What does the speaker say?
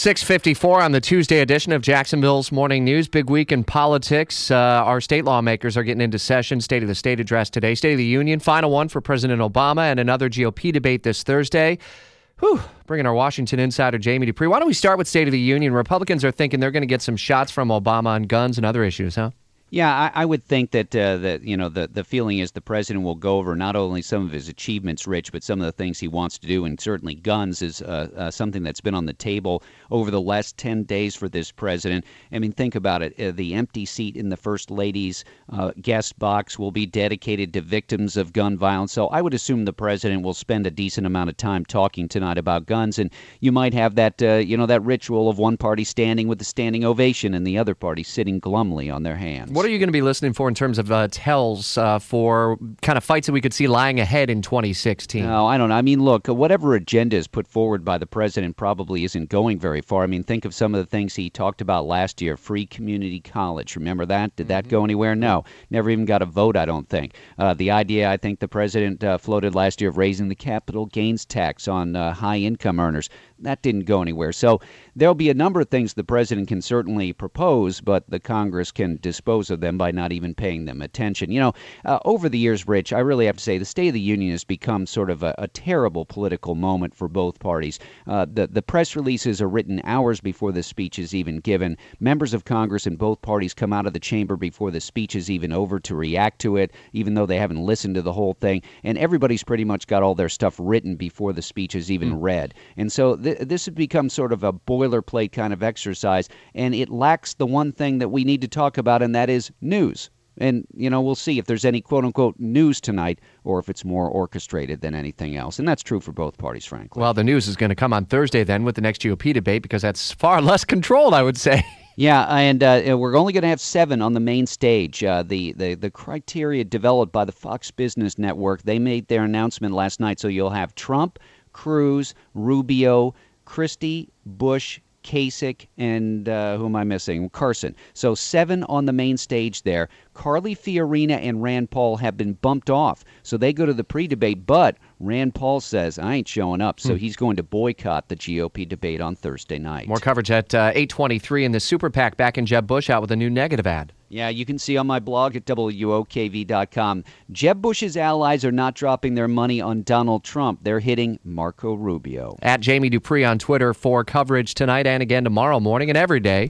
654 on the Tuesday edition of Jacksonville's Morning News. Big week in politics. Uh, our state lawmakers are getting into session. State of the State address today. State of the Union, final one for President Obama, and another GOP debate this Thursday. Whew, bringing our Washington insider, Jamie Dupree. Why don't we start with State of the Union? Republicans are thinking they're going to get some shots from Obama on guns and other issues, huh? Yeah, I, I, would think that uh, that you know the the feeling is the president will go over not only some of his achievements, Rich, but some of the things he wants to do, and certainly guns is uh, uh, something that's been on the table over the last ten days for this president. I mean, think about it: uh, the empty seat in the first lady's uh, guest box will be dedicated to victims of gun violence. So I would assume the president will spend a decent amount of time talking tonight about guns, and you might have that uh, you know that ritual of one party standing with a standing ovation and the other party sitting glumly on their hands. What are you going to be listening for in terms of uh, tells uh, for kind of fights that we could see lying ahead in 2016? No, I don't know. I mean, look, whatever agenda is put forward by the president probably isn't going very far. I mean, think of some of the things he talked about last year free community college. Remember that? Did that mm-hmm. go anywhere? No. Never even got a vote, I don't think. Uh, the idea, I think, the president uh, floated last year of raising the capital gains tax on uh, high income earners that didn't go anywhere. So there'll be a number of things the president can certainly propose, but the Congress can dispose of them by not even paying them attention. You know, uh, over the years, Rich, I really have to say the State of the Union has become sort of a, a terrible political moment for both parties. Uh, the the press releases are written hours before the speech is even given. Members of Congress in both parties come out of the chamber before the speech is even over to react to it, even though they haven't listened to the whole thing. And everybody's pretty much got all their stuff written before the speech is even mm. read. And so th- this has become sort of a boilerplate kind of exercise, and it lacks the one thing that we need to talk about, and that is news. And, you know, we'll see if there's any quote unquote news tonight or if it's more orchestrated than anything else. And that's true for both parties, frankly. Well, the news is going to come on Thursday then with the next GOP debate because that's far less controlled, I would say. Yeah, and uh, we're only going to have seven on the main stage. Uh, the, the the criteria developed by the Fox Business Network. They made their announcement last night, so you'll have Trump, Cruz, Rubio, Christie, Bush, Kasich, and uh, who am I missing? Carson. So seven on the main stage there. Carly Fiorina and Rand Paul have been bumped off, so they go to the pre-debate. But Rand Paul says I ain't showing up, so hmm. he's going to boycott the GOP debate on Thursday night. More coverage at uh, 8:23 in the Super PAC backing Jeb Bush out with a new negative ad. Yeah, you can see on my blog at WOKV.com. Jeb Bush's allies are not dropping their money on Donald Trump. They're hitting Marco Rubio. At Jamie Dupree on Twitter for coverage tonight and again tomorrow morning and every day